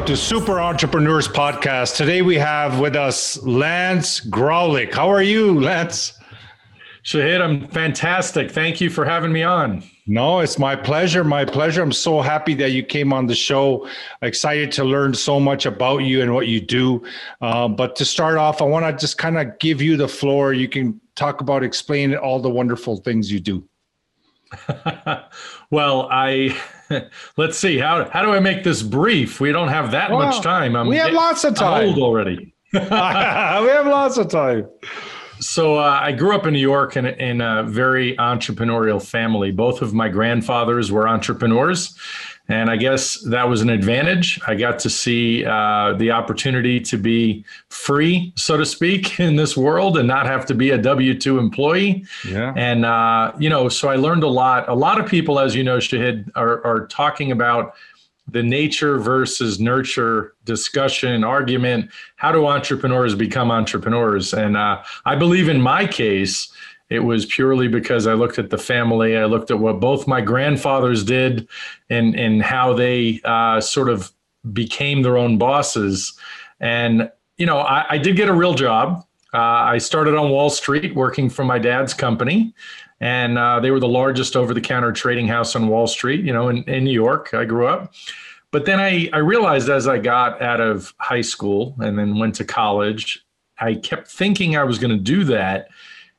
Welcome to Super Entrepreneurs Podcast. Today we have with us Lance Graulich. How are you, Lance? Shahid, I'm fantastic. Thank you for having me on. No, it's my pleasure. My pleasure. I'm so happy that you came on the show. Excited to learn so much about you and what you do. Uh, but to start off, I want to just kind of give you the floor. You can talk about, explain all the wonderful things you do. well, I let's see how how do I make this brief? We don't have that well, much time. I'm, we have lots of time. I'm old already. we have lots of time. So uh, I grew up in New York in, in a very entrepreneurial family. Both of my grandfathers were entrepreneurs, and I guess that was an advantage. I got to see uh, the opportunity to be free, so to speak, in this world and not have to be a W two employee. Yeah. And uh, you know, so I learned a lot. A lot of people, as you know, Shahid, are, are talking about the nature versus nurture discussion argument how do entrepreneurs become entrepreneurs and uh, i believe in my case it was purely because i looked at the family. I looked at what both my grandfathers did and and how they uh, sort of became their own bosses. And you know i, I did get a real job. Uh, i started on wall street working for my dad's company. And uh, they were the largest over-the-counter trading house on Wall Street, you know, in, in New York. I grew up, but then I I realized as I got out of high school and then went to college, I kept thinking I was going to do that,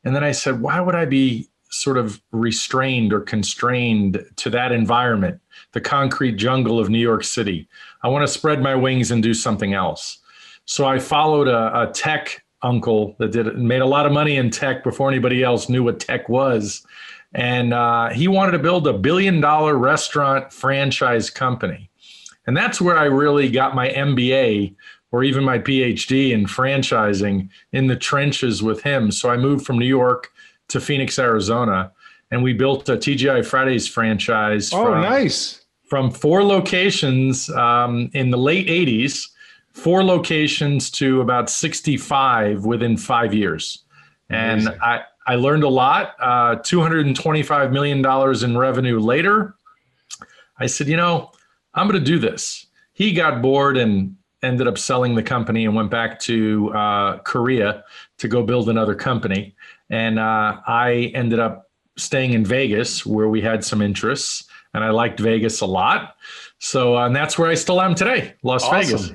and then I said, why would I be sort of restrained or constrained to that environment, the concrete jungle of New York City? I want to spread my wings and do something else. So I followed a, a tech uncle that did made a lot of money in tech before anybody else knew what tech was. And uh, he wanted to build a billion dollar restaurant franchise company. And that's where I really got my MBA or even my PhD in franchising in the trenches with him. So I moved from New York to Phoenix, Arizona, and we built a TGI Fridays franchise. Oh, from, nice. From four locations um, in the late 80s four locations to about 65 within five years. And I, I learned a lot. Uh, $225 million in revenue later, I said, you know, I'm going to do this. He got bored and ended up selling the company and went back to uh, Korea to go build another company. And uh, I ended up staying in Vegas where we had some interests and I liked Vegas a lot. So, uh, and that's where I still am today, Las awesome. Vegas.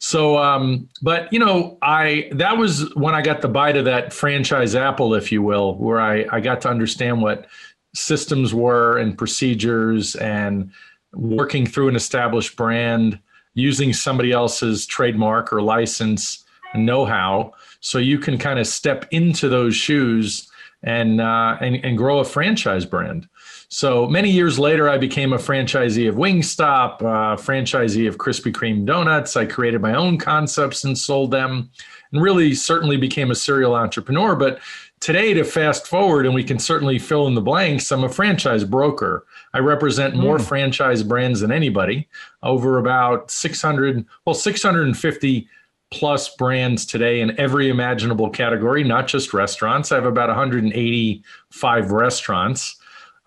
So, um, but you know, I that was when I got the bite of that franchise apple, if you will, where I I got to understand what systems were and procedures and working through an established brand, using somebody else's trademark or license know-how, so you can kind of step into those shoes and uh, and and grow a franchise brand. So many years later, I became a franchisee of Wingstop, uh, franchisee of Krispy Kreme donuts. I created my own concepts and sold them, and really certainly became a serial entrepreneur. But today, to fast forward, and we can certainly fill in the blanks, I'm a franchise broker. I represent more mm. franchise brands than anybody, over about 600, well, 650 plus brands today in every imaginable category, not just restaurants. I have about 185 restaurants.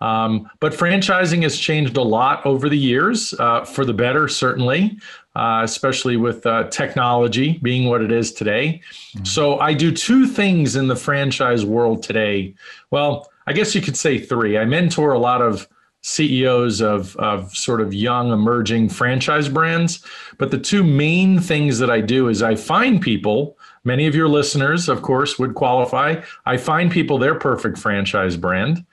Um, but franchising has changed a lot over the years, uh, for the better, certainly, uh, especially with uh, technology being what it is today. Mm-hmm. So I do two things in the franchise world today. Well, I guess you could say three. I mentor a lot of CEOs of, of sort of young emerging franchise brands. But the two main things that I do is I find people, many of your listeners, of course, would qualify. I find people their perfect franchise brand.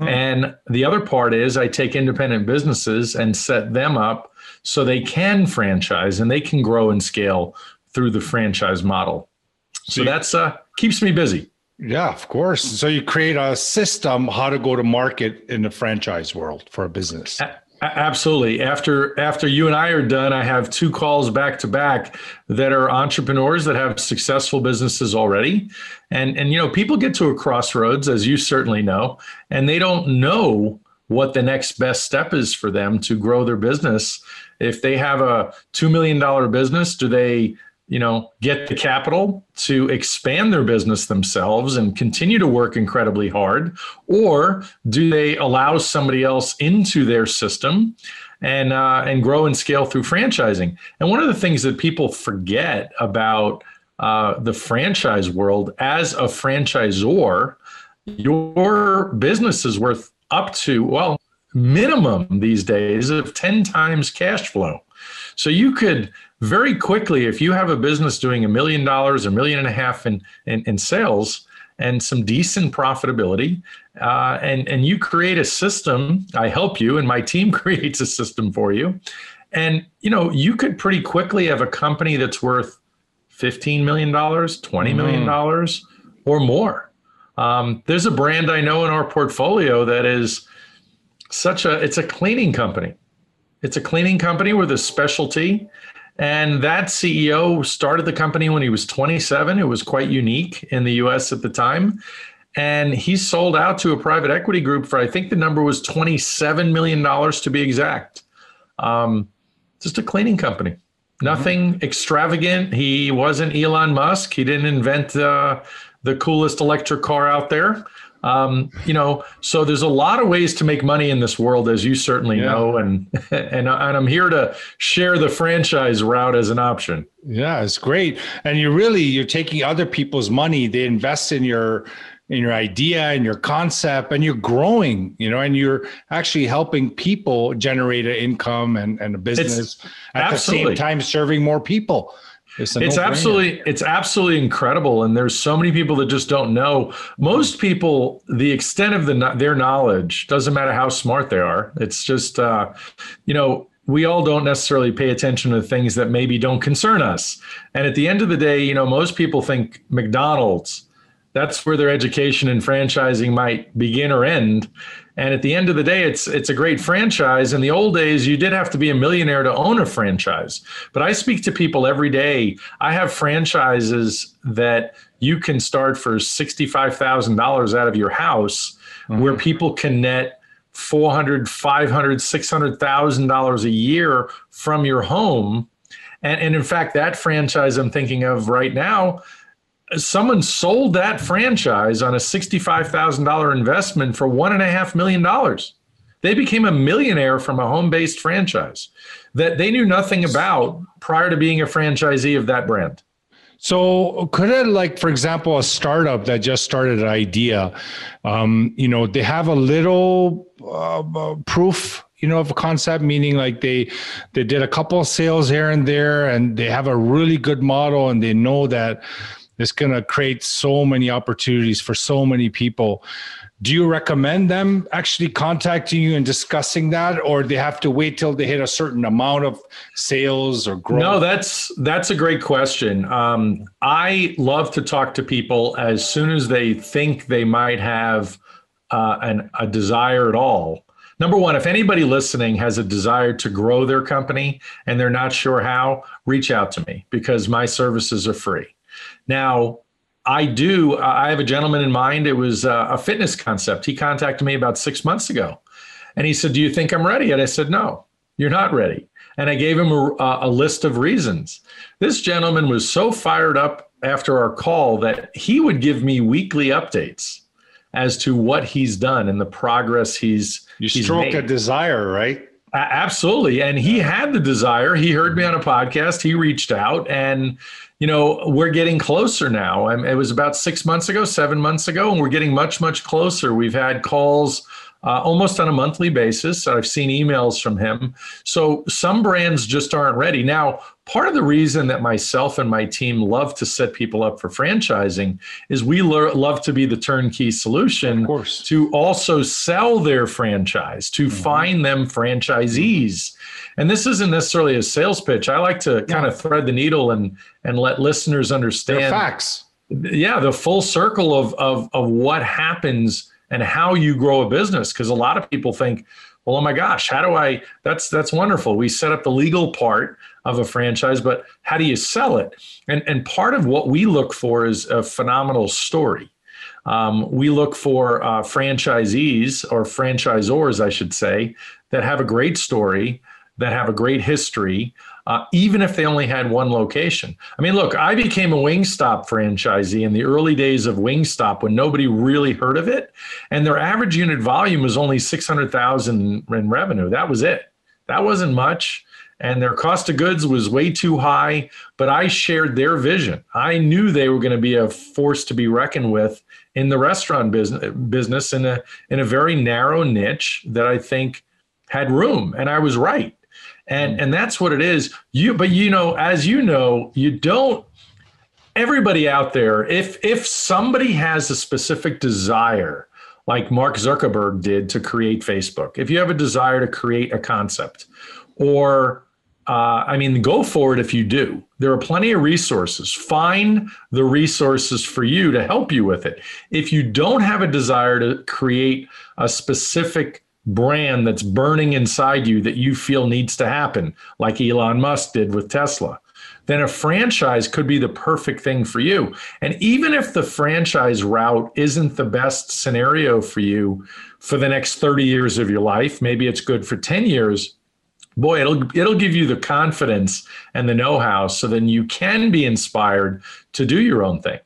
Mm. And the other part is I take independent businesses and set them up so they can franchise and they can grow and scale through the franchise model. So, so that's uh, keeps me busy. Yeah, of course. So you create a system how to go to market in the franchise world for a business. Absolutely. After after you and I are done, I have two calls back to back that are entrepreneurs that have successful businesses already. And and you know, people get to a crossroads as you certainly know, and they don't know what the next best step is for them to grow their business. If they have a 2 million dollar business, do they you know, get the capital to expand their business themselves and continue to work incredibly hard? Or do they allow somebody else into their system and, uh, and grow and scale through franchising? And one of the things that people forget about uh, the franchise world as a franchisor, your business is worth up to, well, minimum these days of 10 times cash flow. So you could very quickly, if you have a business doing a million dollars, a million and a half in, in, in sales, and some decent profitability, uh, and and you create a system. I help you, and my team creates a system for you, and you know you could pretty quickly have a company that's worth fifteen million dollars, twenty million dollars, mm. or more. Um, there's a brand I know in our portfolio that is such a it's a cleaning company. It's a cleaning company with a specialty and that CEO started the company when he was 27. It was quite unique in the US at the time. And he sold out to a private equity group for, I think the number was $27 million to be exact. Um, just a cleaning company. Nothing mm-hmm. extravagant. He wasn't Elon Musk. He didn't invent uh, the coolest electric car out there. Um, you know, so there's a lot of ways to make money in this world, as you certainly yeah. know, and and and I'm here to share the franchise route as an option. Yeah, it's great, and you really you're taking other people's money. They invest in your in your idea and your concept and you're growing you know and you're actually helping people generate an income and, and a business it's, at absolutely. the same time serving more people it's, it's absolutely it's absolutely incredible, and there's so many people that just don't know. Most people, the extent of the their knowledge doesn't matter how smart they are. It's just, uh, you know, we all don't necessarily pay attention to things that maybe don't concern us. And at the end of the day, you know, most people think McDonald's. That's where their education in franchising might begin or end. And at the end of the day, it's it's a great franchise. In the old days, you did have to be a millionaire to own a franchise. But I speak to people every day. I have franchises that you can start for $65,000 out of your house mm-hmm. where people can net 400, 500, 600,000 dollars a year from your home. And, and in fact, that franchise I'm thinking of right now, someone sold that franchise on a $65,000 investment for $1.5 million. They became a millionaire from a home based franchise that they knew nothing about prior to being a franchisee of that brand. So, could it, like, for example, a startup that just started an idea, um, you know, they have a little uh, proof you know of a concept meaning like they they did a couple of sales here and there and they have a really good model and they know that it's going to create so many opportunities for so many people. Do you recommend them actually contacting you and discussing that, or they have to wait till they hit a certain amount of sales or growth? No, that's that's a great question. Um, I love to talk to people as soon as they think they might have uh, an, a desire at all. Number one, if anybody listening has a desire to grow their company and they're not sure how, reach out to me because my services are free. Now, I do. I have a gentleman in mind. It was uh, a fitness concept. He contacted me about six months ago, and he said, "Do you think I'm ready?" And I said, "No, you're not ready." And I gave him a, a list of reasons. This gentleman was so fired up after our call that he would give me weekly updates as to what he's done and the progress he's. You he's stroke made. a desire, right? absolutely, and he had the desire. He heard me on a podcast. He reached out and you know, we're getting closer now. it was about six months ago, seven months ago, and we're getting much, much closer. We've had calls uh, almost on a monthly basis. I've seen emails from him. So some brands just aren't ready. Now, part of the reason that myself and my team love to set people up for franchising is we lo- love to be the turnkey solution to also sell their franchise, to mm-hmm. find them franchisees. And this isn't necessarily a sales pitch. I like to kind of thread the needle and and let listeners understand They're facts. Yeah, the full circle of of of what happens and how you grow a business. Because a lot of people think, well, oh my gosh, how do I? That's that's wonderful. We set up the legal part of a franchise, but how do you sell it? And and part of what we look for is a phenomenal story. Um, we look for uh, franchisees or franchisors, I should say, that have a great story that have a great history, uh, even if they only had one location. I mean, look, I became a Wingstop franchisee in the early days of Wingstop when nobody really heard of it, and their average unit volume was only six hundred thousand in revenue. That was it. That wasn't much and their cost of goods was way too high. But I shared their vision. I knew they were going to be a force to be reckoned with in the restaurant business, business in a in a very narrow niche that I think had room, and I was right. And and that's what it is. You, but you know, as you know, you don't. Everybody out there, if if somebody has a specific desire, like Mark Zuckerberg did to create Facebook, if you have a desire to create a concept, or uh, I mean, go for it if you do. There are plenty of resources. Find the resources for you to help you with it. If you don't have a desire to create a specific brand that's burning inside you that you feel needs to happen, like Elon Musk did with Tesla, then a franchise could be the perfect thing for you. And even if the franchise route isn't the best scenario for you for the next 30 years of your life, maybe it's good for 10 years boy it'll it'll give you the confidence and the know-how so then you can be inspired to do your own thing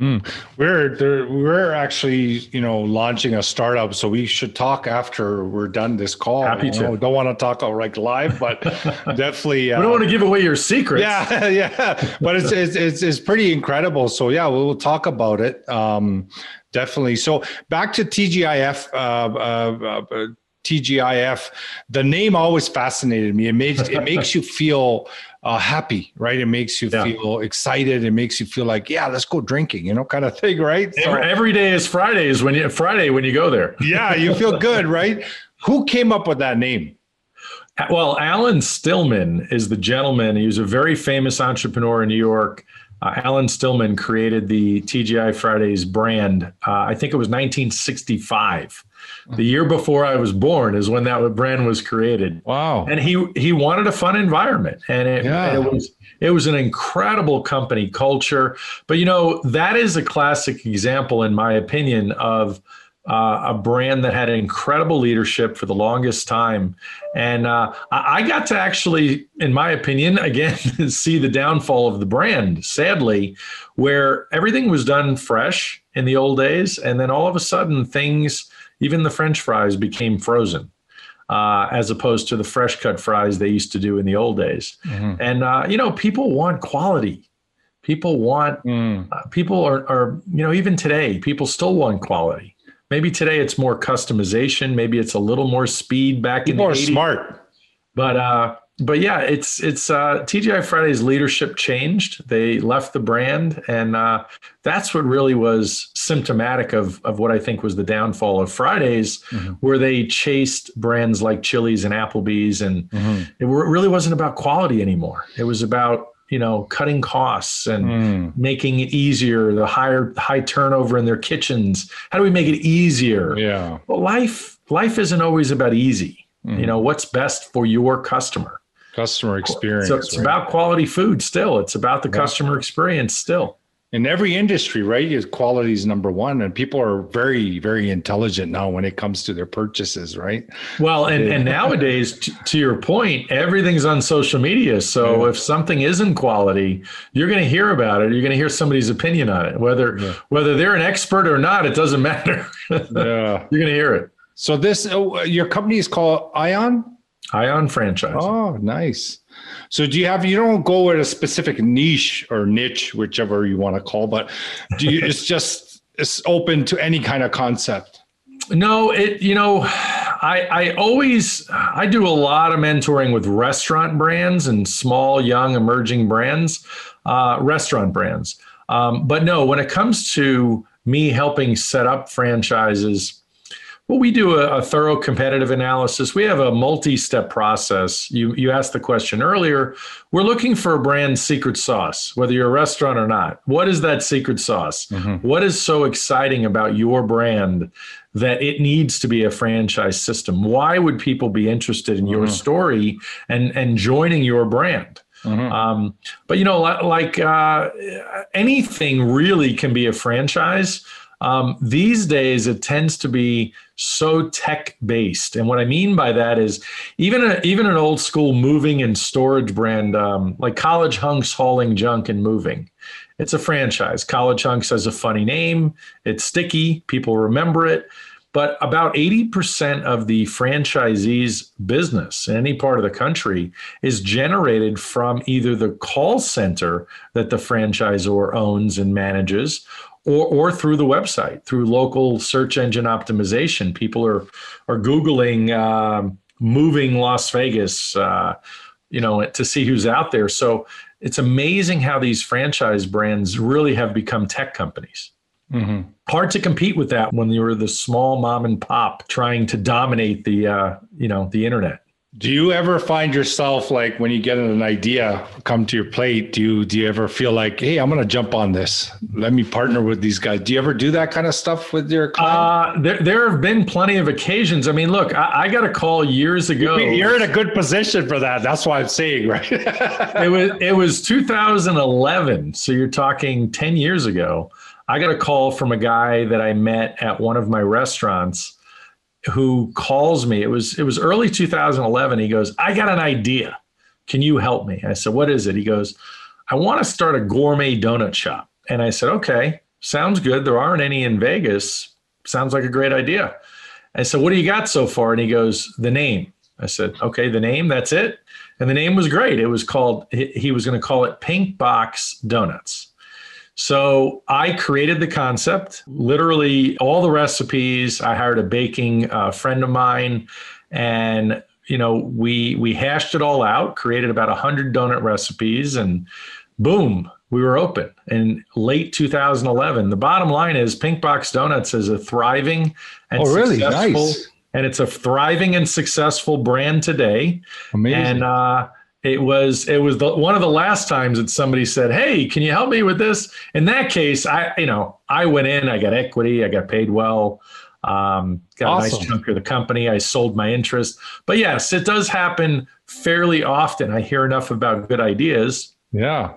mm. we're there, we're actually you know launching a startup so we should talk after we're done this call happy to know, don't want to talk like live but definitely uh, we don't want to give away your secrets yeah yeah but it's, it's it's it's pretty incredible so yeah we'll talk about it um definitely so back to tgif uh, uh, uh TGIF, the name always fascinated me. It makes it makes you feel uh, happy, right? It makes you yeah. feel excited. It makes you feel like, yeah, let's go drinking, you know, kind of thing, right? So, every day is Fridays when you Friday when you go there. yeah, you feel good, right? Who came up with that name? Well, Alan Stillman is the gentleman. He was a very famous entrepreneur in New York. Uh, Alan Stillman created the TGI Fridays brand. Uh, I think it was 1965 the year before I was born is when that brand was created. Wow! And he he wanted a fun environment, and it, yeah. and it was it was an incredible company culture. But you know that is a classic example, in my opinion, of uh, a brand that had incredible leadership for the longest time. And uh, I got to actually, in my opinion, again, see the downfall of the brand, sadly, where everything was done fresh in the old days. And then all of a sudden, things even the French fries became frozen. Uh, as opposed to the fresh cut fries they used to do in the old days. Mm-hmm. And uh, you know, people want quality. People want mm. uh, people are are you know even today people still want quality. Maybe today it's more customization. Maybe it's a little more speed back people in the are 80s. smart. But uh, but yeah, it's it's uh, TGI Fridays leadership changed. They left the brand, and uh, that's what really was symptomatic of of what I think was the downfall of Fridays, mm-hmm. where they chased brands like Chili's and Applebee's, and mm-hmm. it really wasn't about quality anymore. It was about you know cutting costs and mm. making it easier. The higher high turnover in their kitchens. How do we make it easier? Yeah. Well, life life isn't always about easy. Mm-hmm. You know what's best for your customer customer experience. So it's right? about quality food still. It's about the yeah. customer experience still. In every industry, right? Is quality is number one, and people are very, very intelligent now when it comes to their purchases, right? Well, and, and nowadays, t- to your point, everything's on social media. So yeah. if something isn't quality, you're going to hear about it. You're going to hear somebody's opinion on it, whether yeah. whether they're an expert or not. It doesn't matter. yeah, you're going to hear it. So this, uh, your company is called Ion. Ion franchise. Oh, nice. So do you have you don't go with a specific niche or niche, whichever you want to call, but do you it's just it's open to any kind of concept? No, it you know, I I always I do a lot of mentoring with restaurant brands and small, young, emerging brands, uh, restaurant brands. Um, but no, when it comes to me helping set up franchises, well, we do a, a, thorough competitive analysis. We have a multi-step process. You you asked the question earlier. We're looking for a brand secret sauce, whether you're a restaurant or not. What is that secret sauce? Mm-hmm. What is so exciting about your brand that it needs to be a franchise system? Why would people be interested in your mm-hmm. story and and joining your brand? Mm-hmm. Um, but you know, like uh, anything really can be a franchise Um, these days, it tends to be so tech based, and what I mean by that is even a, even an old school moving and storage brand um, like College Hunks hauling junk and moving. It's a franchise. College Hunks has a funny name. It's sticky. People remember it. But about 80% of the franchisee's business in any part of the country is generated from either the call center that the franchisor owns and manages or, or through the website, through local search engine optimization. People are, are Googling uh, moving Las Vegas, uh, you know, to see who's out there. So it's amazing how these franchise brands really have become tech companies. Mm-hmm. Hard to compete with that when you're the small mom and pop trying to dominate the uh, you know the internet. Do you ever find yourself like when you get an idea come to your plate? Do you do you ever feel like, hey, I'm going to jump on this? Let me partner with these guys. Do you ever do that kind of stuff with your clients? Uh, there, there have been plenty of occasions. I mean, look, I, I got a call years ago. You're in a good position for that. That's why I'm saying, right? it was it was 2011, so you're talking 10 years ago. I got a call from a guy that I met at one of my restaurants who calls me. It was it was early 2011. He goes, "I got an idea. Can you help me?" I said, "What is it?" He goes, "I want to start a gourmet donut shop." And I said, "Okay, sounds good. There aren't any in Vegas. Sounds like a great idea." I said, "What do you got so far?" And he goes, "The name." I said, "Okay, the name. That's it." And the name was great. It was called. He was going to call it Pink Box Donuts. So I created the concept, literally all the recipes. I hired a baking uh, friend of mine, and you know we we hashed it all out, created about hundred donut recipes, and boom, we were open in late 2011. The bottom line is Pink Box Donuts is a thriving and oh, really? nice. and it's a thriving and successful brand today. Amazing. And uh, it was it was the one of the last times that somebody said hey can you help me with this? In that case i you know i went in i got equity i got paid well um, got awesome. a nice chunk of the company i sold my interest. But yes it does happen fairly often. I hear enough about good ideas. Yeah.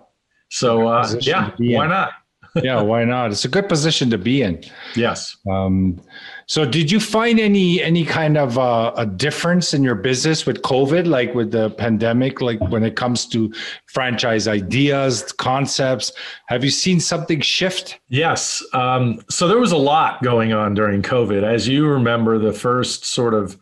So uh, yeah why not yeah why not it's a good position to be in yes um, so, did you find any any kind of uh, a difference in your business with COVID, like with the pandemic, like when it comes to franchise ideas, concepts? Have you seen something shift? Yes. Um, so there was a lot going on during COVID, as you remember. The first sort of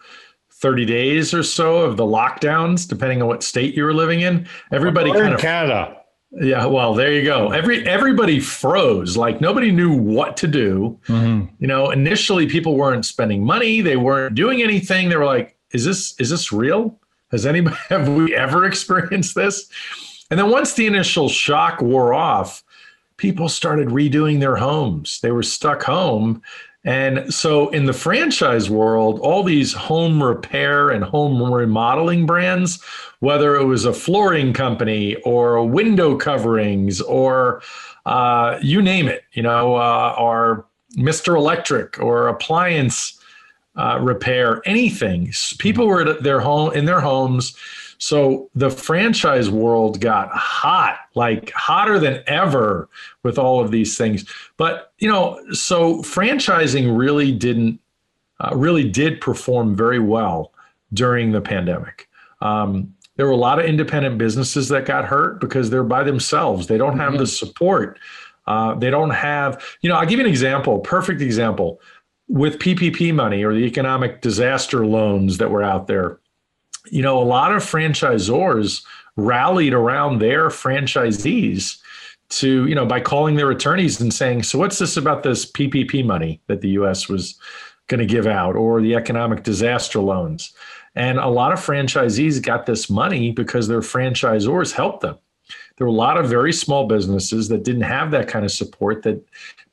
30 days or so of the lockdowns, depending on what state you were living in, everybody kind of Canada yeah, well, there you go. Every everybody froze. Like nobody knew what to do. Mm-hmm. You know, initially people weren't spending money, they weren't doing anything. They were like, "Is this is this real? Has anybody have we ever experienced this?" And then once the initial shock wore off, people started redoing their homes. They were stuck home and so in the franchise world, all these home repair and home remodeling brands, whether it was a flooring company or window coverings or uh, you name it, you know, uh, or Mr. Electric or appliance uh, repair, anything. People were at their home in their homes so the franchise world got hot, like hotter than ever with all of these things. But, you know, so franchising really didn't, uh, really did perform very well during the pandemic. Um, there were a lot of independent businesses that got hurt because they're by themselves. They don't have mm-hmm. the support. Uh, they don't have, you know, I'll give you an example, perfect example. With PPP money or the economic disaster loans that were out there, you know, a lot of franchisors rallied around their franchisees to, you know, by calling their attorneys and saying, so what's this about this PPP money that the US was going to give out or the economic disaster loans? And a lot of franchisees got this money because their franchisors helped them there were a lot of very small businesses that didn't have that kind of support that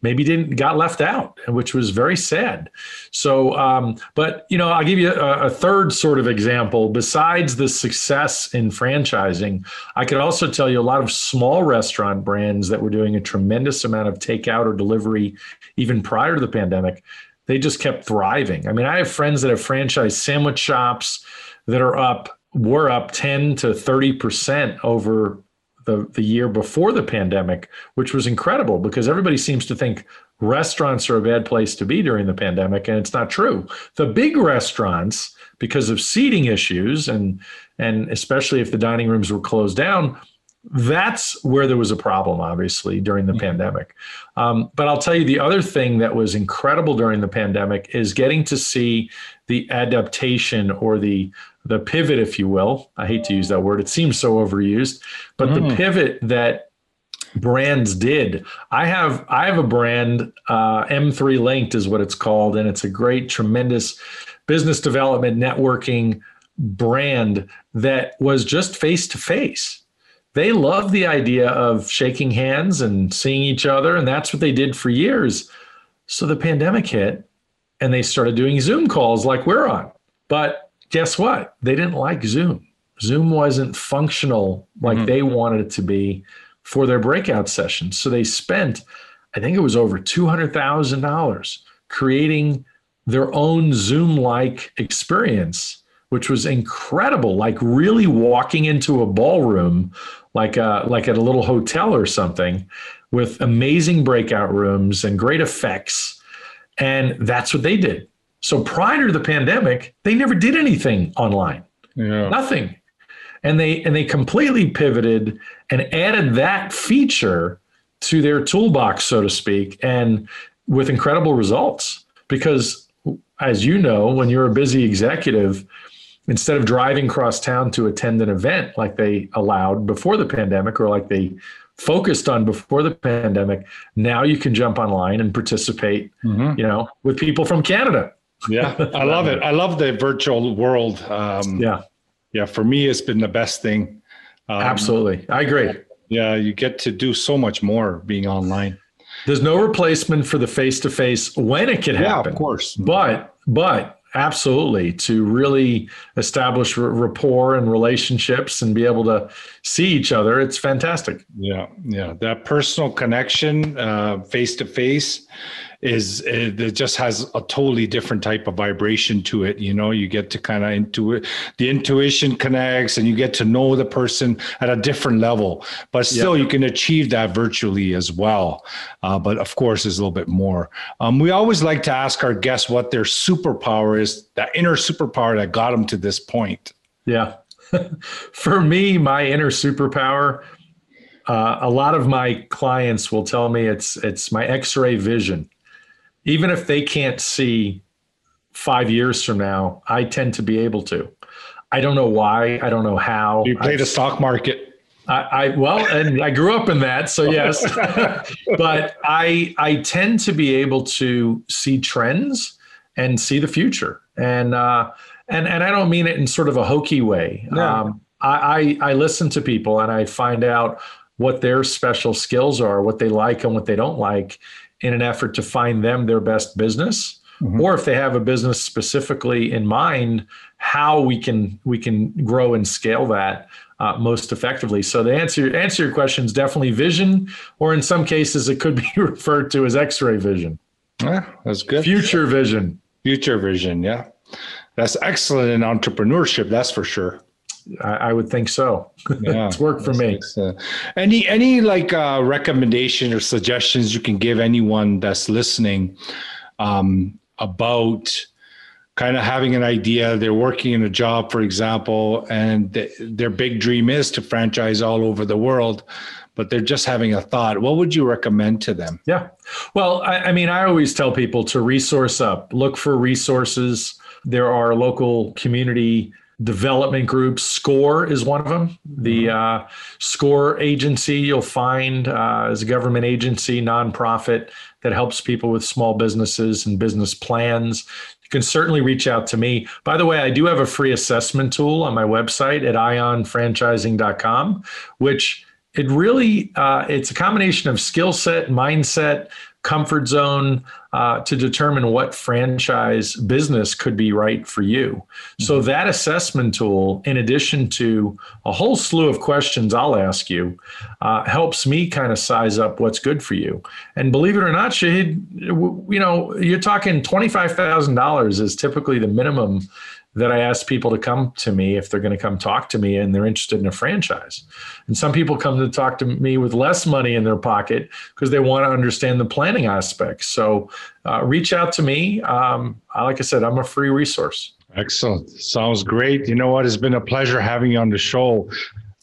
maybe didn't got left out which was very sad. So um, but you know i'll give you a, a, third sort of example. Besides the success in franchising i could also tell you a lot of small restaurant brands that were doing a tremendous amount of takeout or delivery even prior to the pandemic they just kept thriving. I mean i have friends that have franchised sandwich shops that are up were up 10 to 30 percent over the, the year before the pandemic, which was incredible because everybody seems to think restaurants are a bad place to be during the pandemic, and it's not true. The big restaurants, because of seating issues and and especially if the dining rooms were closed down, that's where there was a problem, obviously, during the mm-hmm. pandemic. Um, but I'll tell you the other thing that was incredible during the pandemic is getting to see the adaptation or the the pivot, if you will. I hate to use that word; it seems so overused, but mm. the pivot that brands did. I have I have a brand, uh, M3 Linked is what it's called, and it's a great, tremendous business development networking brand that was just face to face they love the idea of shaking hands and seeing each other. And that's what they did for years. So the pandemic hit and they started doing Zoom calls like we're on. But guess what? They didn't like Zoom. Zoom wasn't functional like mm-hmm. they wanted it to be for their breakout sessions. So they spent, I think it was over $200,000 creating their own Zoom like experience, which was incredible. Like really walking into a ballroom like a, like at a little hotel or something with amazing breakout rooms and great effects. And that's what they did. So prior to the pandemic, they never did anything online. Yeah. Nothing. And they and they completely pivoted and added that feature to their toolbox, so to speak, and with incredible results. Because as you know, when you're a busy executive, instead of driving cross town to attend an event like they allowed before the pandemic or like they focused on before the pandemic now you can jump online and participate mm-hmm. you know with people from canada. Yeah i love it. I love the virtual world um, yeah. yeah for me it's been the best thing. Um, absolutely. I agree. Yeah you get to do so much more being online. There's no replacement for the face to face when it can happen yeah, of course. But but absolutely. To really establish rapport and relationships and be able to see each other it's fantastic. Yeah yeah. That personal connection uh, face to face is it just has a totally different type of vibration to it you know? You get to kind of into it the intuition connects and you get to know the person at a different level but still you can achieve that virtually as well uh, but of course there's a little bit more. Um, we always like to ask our guests what their superpower is that inner superpower that got them to this point. Yeah. For me my inner superpower uh, a lot of my clients will tell me it's it's my x-ray vision even if they can't see five years from now, I tend to be able to. I don't know why. I don't know how. You play the stock market. I, I, well, and I grew up in that, so yes. but I I tend to be able to see trends and see the future, and uh, and and I don't mean it in sort of a hokey way. No. Um, I, I I listen to people and I find out what their special skills are, what they like and what they don't like, in an effort to find them their best business mm-hmm. or if they have a business specifically in mind how we can we can grow and scale that uh, most effectively. So the answer answer your question is definitely vision or in some cases it could be referred to as x-ray vision. Yeah that's good. Future vision. Future vision yeah. That's excellent in entrepreneurship that's for sure I, I would think so. Yeah, it's worked for me. Uh, any any like uh, recommendation or suggestions you can give anyone that's listening um, about kind of having an idea? They're working in a job, for example, and th- their big dream is to franchise all over the world but they're just having a thought. What would you recommend to them? Yeah. Well, I, I, mean, I always tell people to resource up, look for resources. There are local community development groups. SCORE is one of them. The mm-hmm. uh, SCORE agency you'll find uh, is a government agency, nonprofit that helps people with small businesses and business plans. You can certainly reach out to me. By the way, I do have a free assessment tool on my website at ionfranchising.com, which it really uh, it's a combination of skill set, mindset, comfort zone uh, to determine what franchise business could be right for you. Mm-hmm. So, that assessment tool, in addition to a whole slew of questions I'll ask you, uh, helps me kind of size up what's good for you. And believe it or not, Shahid, you know, you're talking $25,000 is typically the minimum that I ask people to come to me if they're going to come talk to me and they're interested in a franchise. And some people come to talk to me with less money in their pocket because they want to understand the planning aspects. So uh, reach out to me. Um, like I said, I'm a free resource. Excellent. Sounds great. You know what? It's been a pleasure having you on the show.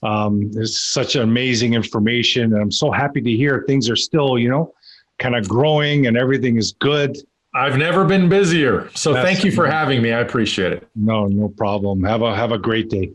Um, it's such amazing information. And I'm so happy to hear things are still, you know, kind of growing and everything is good. I've never been busier. So That's thank you for having me. I appreciate it. No, no problem. Have a have a great day.